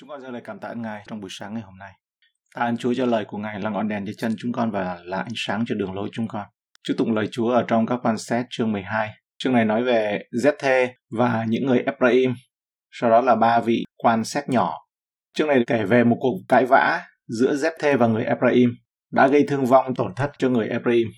Chúng con dâng lời cảm tạ Ngài trong buổi sáng ngày hôm nay. Ta ơn Chúa cho lời của Ngài là ngọn đèn cho chân chúng con và là ánh sáng cho đường lối chúng con. Chúc tụng lời Chúa ở trong các quan xét chương 12. Chương này nói về Zethe và những người Ephraim. Sau đó là ba vị quan xét nhỏ. Chương này kể về một cuộc cãi vã giữa Zethe và người Ephraim đã gây thương vong, tổn thất cho người Ephraim.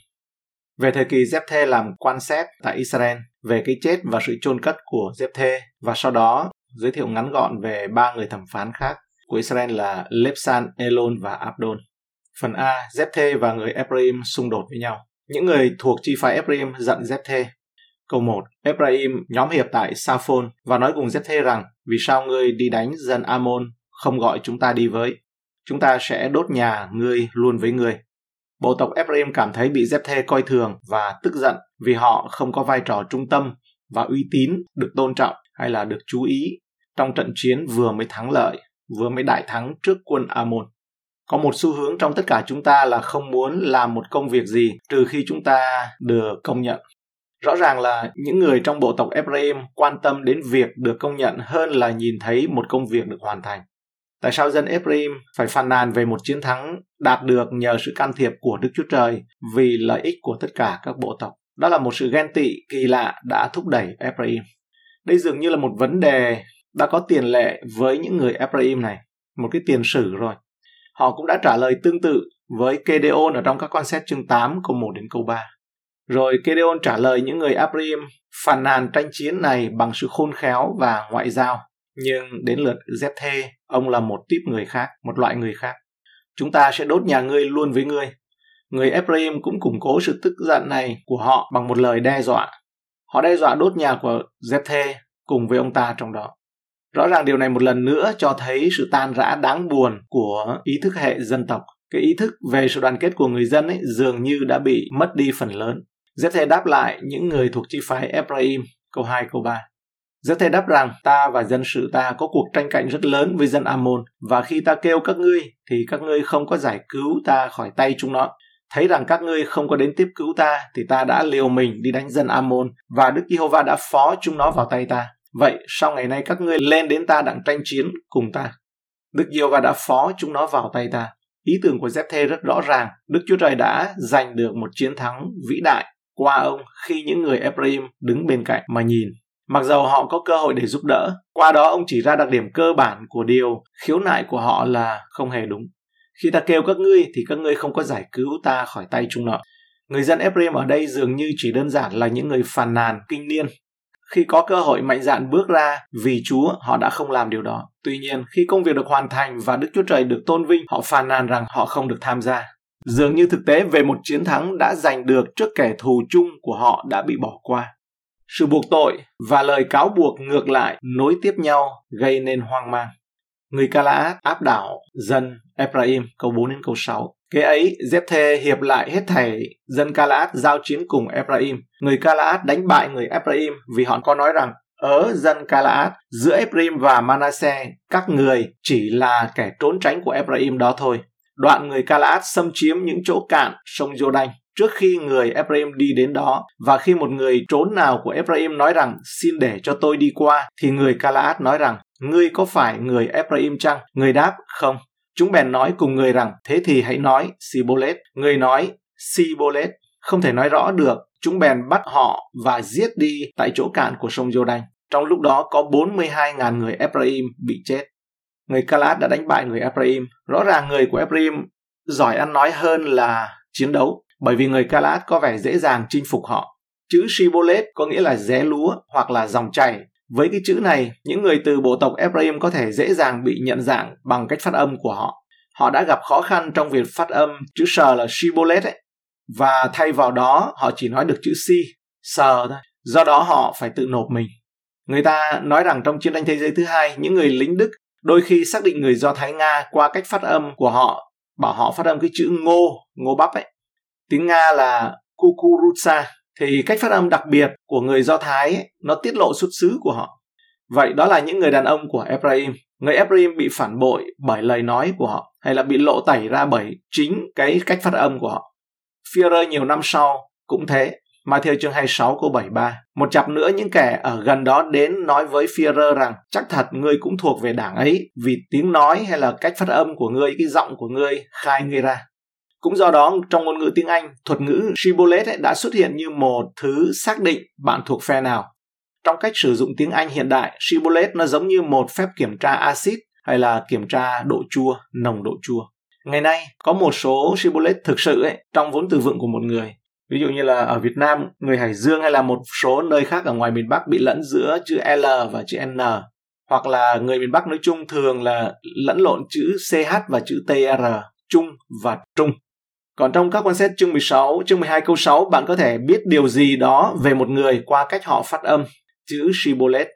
Về thời kỳ Zethe làm quan xét tại Israel, về cái chết và sự chôn cất của Zethe và sau đó giới thiệu ngắn gọn về ba người thẩm phán khác của Israel là Lepsan, Elon và Abdon. Phần A, Zepthê và người Ephraim xung đột với nhau. Những người thuộc chi phái Ephraim giận Zepthê. Câu 1, Ephraim nhóm hiệp tại Saphon và nói cùng Zepthê rằng vì sao ngươi đi đánh dân Amon không gọi chúng ta đi với. Chúng ta sẽ đốt nhà ngươi luôn với ngươi. Bộ tộc Ephraim cảm thấy bị Zepthê coi thường và tức giận vì họ không có vai trò trung tâm và uy tín được tôn trọng hay là được chú ý trong trận chiến vừa mới thắng lợi, vừa mới đại thắng trước quân Amon. Có một xu hướng trong tất cả chúng ta là không muốn làm một công việc gì trừ khi chúng ta được công nhận. Rõ ràng là những người trong bộ tộc Ephraim quan tâm đến việc được công nhận hơn là nhìn thấy một công việc được hoàn thành. Tại sao dân Ephraim phải phàn nàn về một chiến thắng đạt được nhờ sự can thiệp của Đức Chúa Trời vì lợi ích của tất cả các bộ tộc? Đó là một sự ghen tị kỳ lạ đã thúc đẩy Ephraim. Đây dường như là một vấn đề đã có tiền lệ với những người Ephraim này, một cái tiền sử rồi. Họ cũng đã trả lời tương tự với Kedeon ở trong các quan xét chương 8 câu 1 đến câu 3. Rồi Kedeon trả lời những người Ephraim phàn nàn tranh chiến này bằng sự khôn khéo và ngoại giao. Nhưng đến lượt Zephe, ông là một típ người khác, một loại người khác. Chúng ta sẽ đốt nhà ngươi luôn với ngươi. Người Ephraim cũng củng cố sự tức giận này của họ bằng một lời đe dọa. Họ đe dọa đốt nhà của Zephe cùng với ông ta trong đó. Rõ ràng điều này một lần nữa cho thấy sự tan rã đáng buồn của ý thức hệ dân tộc. Cái ý thức về sự đoàn kết của người dân ấy dường như đã bị mất đi phần lớn. Rất đáp lại những người thuộc chi phái Ephraim, câu 2, câu 3. Rất đáp rằng ta và dân sự ta có cuộc tranh cạnh rất lớn với dân Ammon và khi ta kêu các ngươi thì các ngươi không có giải cứu ta khỏi tay chúng nó. Thấy rằng các ngươi không có đến tiếp cứu ta thì ta đã liều mình đi đánh dân Amon và Đức Giê-hô-va đã phó chúng nó vào tay ta. Vậy sau ngày nay các ngươi lên đến ta đặng tranh chiến cùng ta. Đức Giê-hô-va đã phó chúng nó vào tay ta. Ý tưởng của Zephe rất rõ ràng. Đức Chúa Trời đã giành được một chiến thắng vĩ đại qua ông khi những người Ephraim đứng bên cạnh mà nhìn. Mặc dầu họ có cơ hội để giúp đỡ, qua đó ông chỉ ra đặc điểm cơ bản của điều khiếu nại của họ là không hề đúng. Khi ta kêu các ngươi thì các ngươi không có giải cứu ta khỏi tay chúng nó. Người dân Ephraim ở đây dường như chỉ đơn giản là những người phàn nàn kinh niên khi có cơ hội mạnh dạn bước ra vì Chúa, họ đã không làm điều đó. Tuy nhiên, khi công việc được hoàn thành và Đức Chúa Trời được tôn vinh, họ phàn nàn rằng họ không được tham gia. Dường như thực tế về một chiến thắng đã giành được trước kẻ thù chung của họ đã bị bỏ qua. Sự buộc tội và lời cáo buộc ngược lại nối tiếp nhau gây nên hoang mang. Người Calaat áp đảo dân Ephraim câu 4 đến câu 6. Kế ấy, Jephthê hiệp lại hết thảy dân Calaat giao chiến cùng Ephraim. Người Calaat đánh bại người Ephraim vì họ có nói rằng ở dân Calaat giữa Ephraim và Manasseh các người chỉ là kẻ trốn tránh của Ephraim đó thôi. Đoạn người Calaat xâm chiếm những chỗ cạn sông Jordan trước khi người Ephraim đi đến đó và khi một người trốn nào của Ephraim nói rằng xin để cho tôi đi qua thì người Calaat nói rằng ngươi có phải người Ephraim chăng? Người đáp không. Chúng bèn nói cùng người rằng, thế thì hãy nói Sibolet. Người nói Sibolet. Không thể nói rõ được. Chúng bèn bắt họ và giết đi tại chỗ cạn của sông Jordan. Trong lúc đó có 42.000 người Ephraim bị chết. Người Calat đã đánh bại người Ephraim. Rõ ràng người của Ephraim giỏi ăn nói hơn là chiến đấu, bởi vì người Calat có vẻ dễ dàng chinh phục họ. Chữ Shibboleth có nghĩa là ré lúa hoặc là dòng chảy với cái chữ này, những người từ bộ tộc Ephraim có thể dễ dàng bị nhận dạng bằng cách phát âm của họ. Họ đã gặp khó khăn trong việc phát âm chữ sờ là shibboleth ấy. Và thay vào đó, họ chỉ nói được chữ si, sờ thôi. Do đó họ phải tự nộp mình. Người ta nói rằng trong chiến tranh thế giới thứ hai, những người lính Đức đôi khi xác định người Do Thái Nga qua cách phát âm của họ, bảo họ phát âm cái chữ ngô, ngô bắp ấy. Tiếng Nga là kukurutsa, thì cách phát âm đặc biệt của người Do Thái ấy, nó tiết lộ xuất xứ của họ. Vậy đó là những người đàn ông của Ephraim. Người Ephraim bị phản bội bởi lời nói của họ hay là bị lộ tẩy ra bởi chính cái cách phát âm của họ. Führer nhiều năm sau cũng thế. Matthew chương 26 câu 73. Một chặp nữa những kẻ ở gần đó đến nói với Führer rằng chắc thật ngươi cũng thuộc về đảng ấy vì tiếng nói hay là cách phát âm của ngươi, cái giọng của ngươi khai ngươi ra. Cũng do đó trong ngôn ngữ tiếng Anh, thuật ngữ shibboleth đã xuất hiện như một thứ xác định bạn thuộc phe nào. Trong cách sử dụng tiếng Anh hiện đại, shibboleth nó giống như một phép kiểm tra axit hay là kiểm tra độ chua, nồng độ chua. Ngày nay, có một số shibboleth thực sự ấy, trong vốn từ vựng của một người. Ví dụ như là ở Việt Nam, người Hải Dương hay là một số nơi khác ở ngoài miền Bắc bị lẫn giữa chữ L và chữ N. Hoặc là người miền Bắc nói chung thường là lẫn lộn chữ CH và chữ TR, chung và trung. Còn trong các quan xét chương 16, chương 12 câu 6, bạn có thể biết điều gì đó về một người qua cách họ phát âm chữ shibboleth.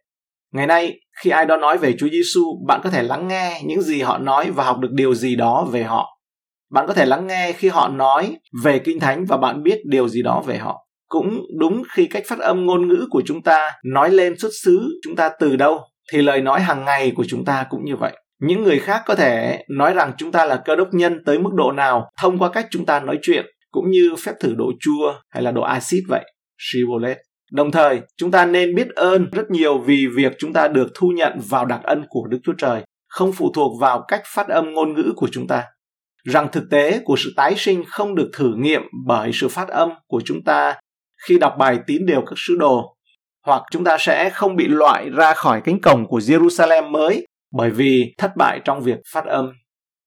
Ngày nay, khi ai đó nói về Chúa Giêsu, bạn có thể lắng nghe những gì họ nói và học được điều gì đó về họ. Bạn có thể lắng nghe khi họ nói về Kinh Thánh và bạn biết điều gì đó về họ. Cũng đúng khi cách phát âm ngôn ngữ của chúng ta nói lên xuất xứ chúng ta từ đâu, thì lời nói hàng ngày của chúng ta cũng như vậy. Những người khác có thể nói rằng chúng ta là cơ đốc nhân tới mức độ nào thông qua cách chúng ta nói chuyện, cũng như phép thử độ chua hay là độ axit vậy. Shibboleth. Đồng thời, chúng ta nên biết ơn rất nhiều vì việc chúng ta được thu nhận vào đặc ân của Đức Chúa Trời, không phụ thuộc vào cách phát âm ngôn ngữ của chúng ta. Rằng thực tế của sự tái sinh không được thử nghiệm bởi sự phát âm của chúng ta khi đọc bài tín điều các sứ đồ, hoặc chúng ta sẽ không bị loại ra khỏi cánh cổng của Jerusalem mới bởi vì thất bại trong việc phát âm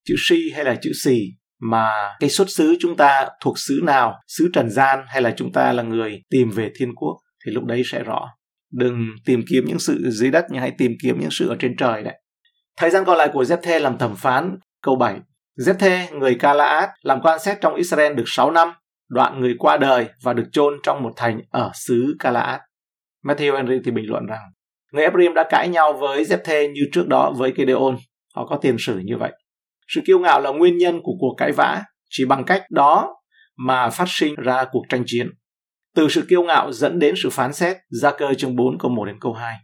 chữ si hay là chữ xì mà cái xuất xứ chúng ta thuộc xứ nào, xứ trần gian hay là chúng ta là người tìm về thiên quốc thì lúc đấy sẽ rõ. Đừng tìm kiếm những sự dưới đất nhưng hãy tìm kiếm những sự ở trên trời đấy. Thời gian còn lại của Zephe làm thẩm phán, câu 7. Zephe, người Calaat, làm quan xét trong Israel được 6 năm, đoạn người qua đời và được chôn trong một thành ở xứ Calaat. Matthew Henry thì bình luận rằng, người Ephraim đã cãi nhau với Jephthê như trước đó với Gideon. Họ có tiền sử như vậy. Sự kiêu ngạo là nguyên nhân của cuộc cãi vã, chỉ bằng cách đó mà phát sinh ra cuộc tranh chiến. Từ sự kiêu ngạo dẫn đến sự phán xét, ra cơ chương 4 câu 1 đến câu 2.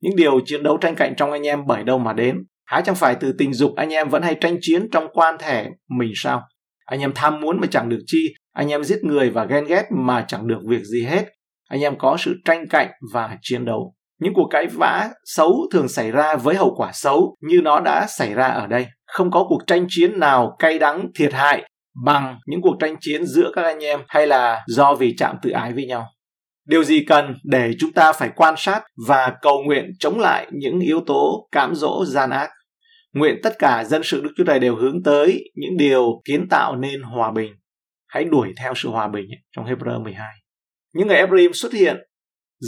Những điều chiến đấu tranh cạnh trong anh em bởi đâu mà đến? Há chẳng phải từ tình dục anh em vẫn hay tranh chiến trong quan thể mình sao? Anh em tham muốn mà chẳng được chi, anh em giết người và ghen ghét mà chẳng được việc gì hết. Anh em có sự tranh cạnh và chiến đấu. Những cuộc cãi vã xấu thường xảy ra với hậu quả xấu như nó đã xảy ra ở đây. Không có cuộc tranh chiến nào cay đắng, thiệt hại bằng những cuộc tranh chiến giữa các anh em hay là do vì chạm tự ái với nhau. Điều gì cần để chúng ta phải quan sát và cầu nguyện chống lại những yếu tố cám dỗ, gian ác? Nguyện tất cả dân sự Đức Chúa Trời đều hướng tới những điều kiến tạo nên hòa bình. Hãy đuổi theo sự hòa bình trong Hebrew 12. Những người Ephraim xuất hiện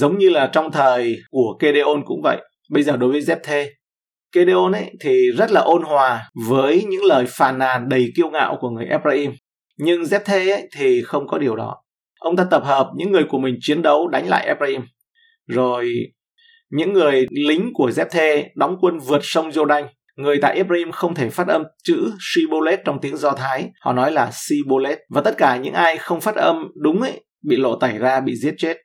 giống như là trong thời của Kedeon cũng vậy. Bây giờ đối với Zephthê, Kedeon ấy thì rất là ôn hòa với những lời phàn nàn đầy kiêu ngạo của người Ephraim. Nhưng Jephthê ấy thì không có điều đó. Ông ta tập hợp những người của mình chiến đấu đánh lại Ephraim. Rồi những người lính của Jephthê đóng quân vượt sông Jordan. Người tại Ephraim không thể phát âm chữ Shibolet trong tiếng Do Thái. Họ nói là Sibolet. Và tất cả những ai không phát âm đúng ấy bị lộ tẩy ra, bị giết chết.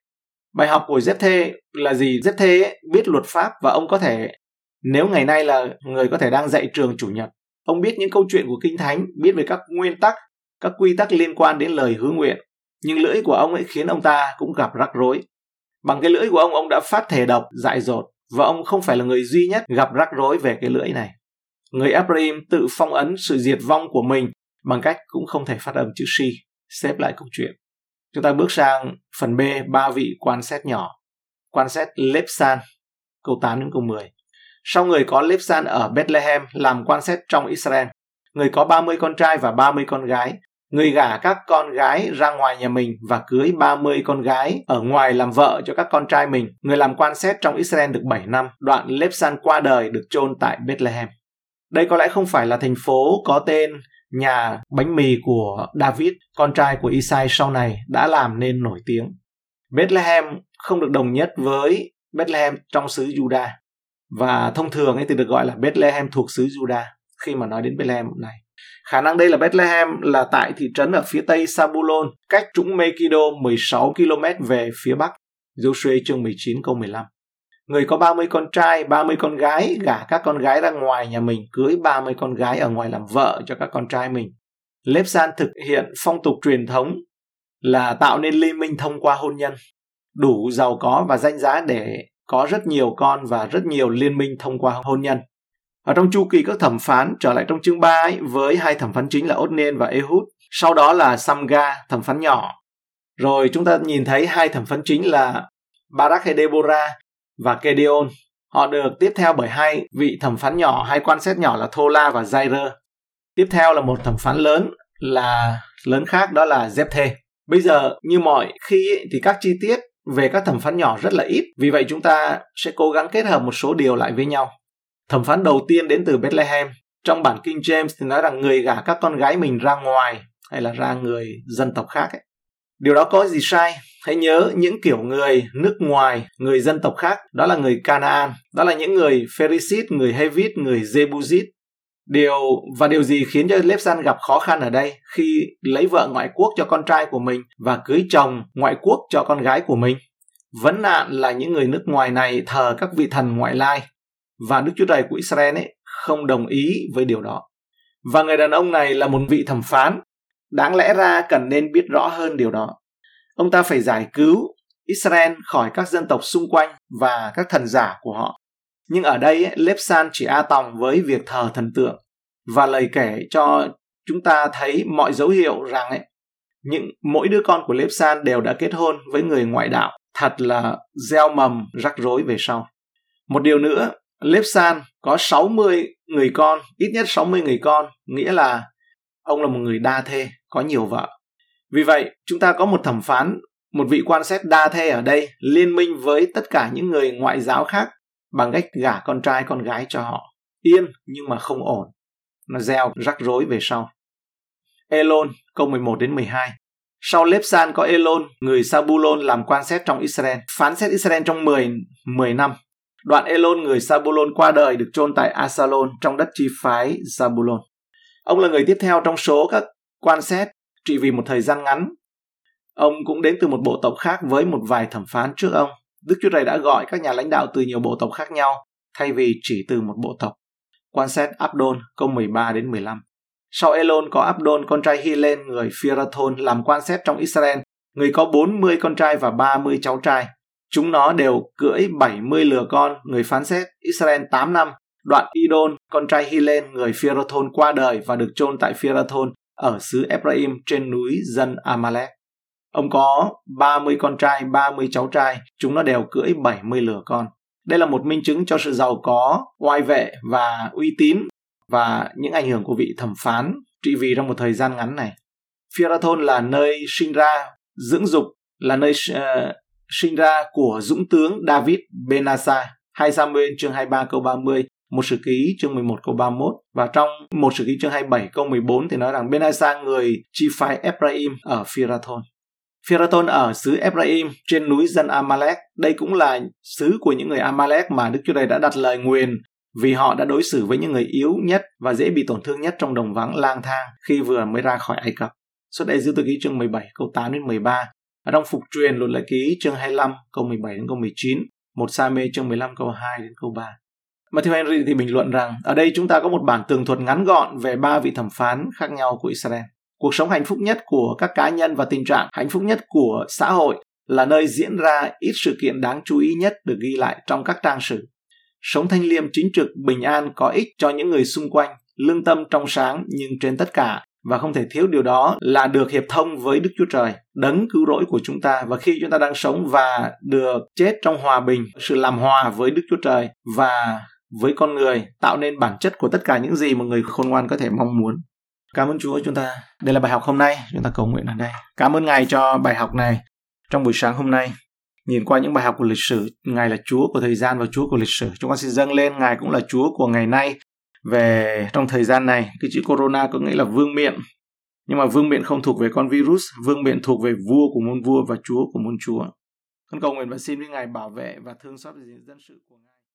Bài học của Jephthê là gì? Jephthê biết luật pháp và ông có thể nếu ngày nay là người có thể đang dạy trường chủ nhật, ông biết những câu chuyện của Kinh Thánh, biết về các nguyên tắc, các quy tắc liên quan đến lời hứa nguyện. Nhưng lưỡi của ông ấy khiến ông ta cũng gặp rắc rối. Bằng cái lưỡi của ông, ông đã phát thể độc, dại dột, và ông không phải là người duy nhất gặp rắc rối về cái lưỡi này. Người Ephraim tự phong ấn sự diệt vong của mình bằng cách cũng không thể phát âm chữ si, xếp lại câu chuyện. Chúng ta bước sang phần B, ba vị quan xét nhỏ. Quan xét Lepsan, câu 8 đến câu 10. Sau người có lepsan ở Bethlehem làm quan xét trong Israel. Người có 30 con trai và 30 con gái. Người gả các con gái ra ngoài nhà mình và cưới 30 con gái ở ngoài làm vợ cho các con trai mình. Người làm quan xét trong Israel được 7 năm. Đoạn Lepsan qua đời được chôn tại Bethlehem. Đây có lẽ không phải là thành phố có tên nhà bánh mì của David, con trai của Isai sau này đã làm nên nổi tiếng. Bethlehem không được đồng nhất với Bethlehem trong xứ Judah và thông thường ấy thì được gọi là Bethlehem thuộc xứ Judah khi mà nói đến Bethlehem này. Khả năng đây là Bethlehem là tại thị trấn ở phía tây Sabulon, cách trũng Megiddo 16 km về phía bắc. Joshua chương 19 câu 15. Người có 30 con trai, 30 con gái, gả các con gái ra ngoài nhà mình, cưới 30 con gái ở ngoài làm vợ cho các con trai mình. Lepsan thực hiện phong tục truyền thống là tạo nên liên minh thông qua hôn nhân, đủ giàu có và danh giá để có rất nhiều con và rất nhiều liên minh thông qua hôn nhân. Ở trong chu kỳ các thẩm phán trở lại trong chương 3 ấy, với hai thẩm phán chính là Otnen và Ehud, sau đó là Samga, thẩm phán nhỏ. Rồi chúng ta nhìn thấy hai thẩm phán chính là Barak hay Deborah và Gedeon. Họ được tiếp theo bởi hai vị thẩm phán nhỏ, hai quan xét nhỏ là Thola và Jair. Tiếp theo là một thẩm phán lớn là lớn khác đó là Zepthe. Bây giờ như mọi khi ấy, thì các chi tiết về các thẩm phán nhỏ rất là ít, vì vậy chúng ta sẽ cố gắng kết hợp một số điều lại với nhau. Thẩm phán đầu tiên đến từ Bethlehem. Trong bản King James thì nói rằng người gả các con gái mình ra ngoài hay là ra người dân tộc khác ấy. Điều đó có gì sai? Hãy nhớ những kiểu người nước ngoài, người dân tộc khác, đó là người Canaan, đó là những người Pherisit, người Hevit, người Jebusit Điều và điều gì khiến cho Lepsan gặp khó khăn ở đây khi lấy vợ ngoại quốc cho con trai của mình và cưới chồng ngoại quốc cho con gái của mình? Vấn nạn là những người nước ngoài này thờ các vị thần ngoại lai và Đức Chúa Trời của Israel ấy không đồng ý với điều đó. Và người đàn ông này là một vị thẩm phán, đáng lẽ ra cần nên biết rõ hơn điều đó. Ông ta phải giải cứu Israel khỏi các dân tộc xung quanh và các thần giả của họ. Nhưng ở đây, Lepsan chỉ a tòng với việc thờ thần tượng và lời kể cho chúng ta thấy mọi dấu hiệu rằng ấy, những mỗi đứa con của Lepsan đều đã kết hôn với người ngoại đạo. Thật là gieo mầm rắc rối về sau. Một điều nữa, Lepsan có 60 người con, ít nhất 60 người con, nghĩa là ông là một người đa thê, có nhiều vợ. Vì vậy, chúng ta có một thẩm phán, một vị quan xét đa thê ở đây liên minh với tất cả những người ngoại giáo khác bằng cách gả con trai con gái cho họ. Yên nhưng mà không ổn. Nó gieo rắc rối về sau. Elon, câu 11 đến 12. Sau Lepsan có Elon, người Sabulon làm quan xét trong Israel, phán xét Israel trong 10, 10 năm. Đoạn Elon người Sabulon qua đời được chôn tại Asalon trong đất chi phái Zabulon. Ông là người tiếp theo trong số các quan xét trị vì một thời gian ngắn. Ông cũng đến từ một bộ tộc khác với một vài thẩm phán trước ông. Đức Chúa Trời đã gọi các nhà lãnh đạo từ nhiều bộ tộc khác nhau thay vì chỉ từ một bộ tộc. Quan xét Abdon câu 13 đến 15. Sau Elon có Abdon con trai Hilen người Phirathon làm quan xét trong Israel, người có 40 con trai và 30 cháu trai. Chúng nó đều cưỡi 70 lừa con, người phán xét Israel 8 năm. Đoạn Idon, con trai Hilen, người Phirathon qua đời và được chôn tại Phirathon ở xứ Ephraim trên núi dân Amalek. Ông có 30 con trai, 30 cháu trai, chúng nó đều cưỡi 70 lừa con. Đây là một minh chứng cho sự giàu có, oai vệ và uy tín và những ảnh hưởng của vị thẩm phán trị vì trong một thời gian ngắn này. Phirathon là nơi sinh ra, dưỡng dục, là nơi uh, sinh ra của dũng tướng David Benasa. 2 Samuel chương 23 câu 30, một sử ký chương 11 câu 31 và trong một sử ký chương 27 câu 14 thì nói rằng bên Benasa người chi phái Ephraim ở Phirathon. Phirathon ở xứ Ephraim trên núi dân Amalek. Đây cũng là xứ của những người Amalek mà Đức Chúa Trời đã đặt lời nguyền vì họ đã đối xử với những người yếu nhất và dễ bị tổn thương nhất trong đồng vắng lang thang khi vừa mới ra khỏi Ai Cập. Xuất đây dư tự ký chương 17 câu 8 đến 13 ở trong phục truyền luật lệ ký chương 25 câu 17 đến câu 19, một sa mê chương 15 câu 2 đến câu 3. Matthew Henry thì bình luận rằng ở đây chúng ta có một bản tường thuật ngắn gọn về ba vị thẩm phán khác nhau của Israel. Cuộc sống hạnh phúc nhất của các cá nhân và tình trạng hạnh phúc nhất của xã hội là nơi diễn ra ít sự kiện đáng chú ý nhất được ghi lại trong các trang sử. Sống thanh liêm chính trực, bình an có ích cho những người xung quanh, lương tâm trong sáng nhưng trên tất cả và không thể thiếu điều đó là được hiệp thông với Đức Chúa Trời, đấng cứu rỗi của chúng ta và khi chúng ta đang sống và được chết trong hòa bình, sự làm hòa với Đức Chúa Trời và với con người tạo nên bản chất của tất cả những gì mà người khôn ngoan có thể mong muốn. Cảm ơn Chúa chúng ta. Đây là bài học hôm nay, chúng ta cầu nguyện ở đây. Cảm ơn Ngài cho bài học này trong buổi sáng hôm nay. Nhìn qua những bài học của lịch sử, Ngài là Chúa của thời gian và Chúa của lịch sử. Chúng con xin dâng lên Ngài cũng là Chúa của ngày nay về trong thời gian này. Cái chữ corona có nghĩa là vương miện. Nhưng mà vương miện không thuộc về con virus, vương miện thuộc về vua của môn vua và Chúa của môn Chúa. Con cầu nguyện và xin với Ngài bảo vệ và thương xót dân sự của Ngài.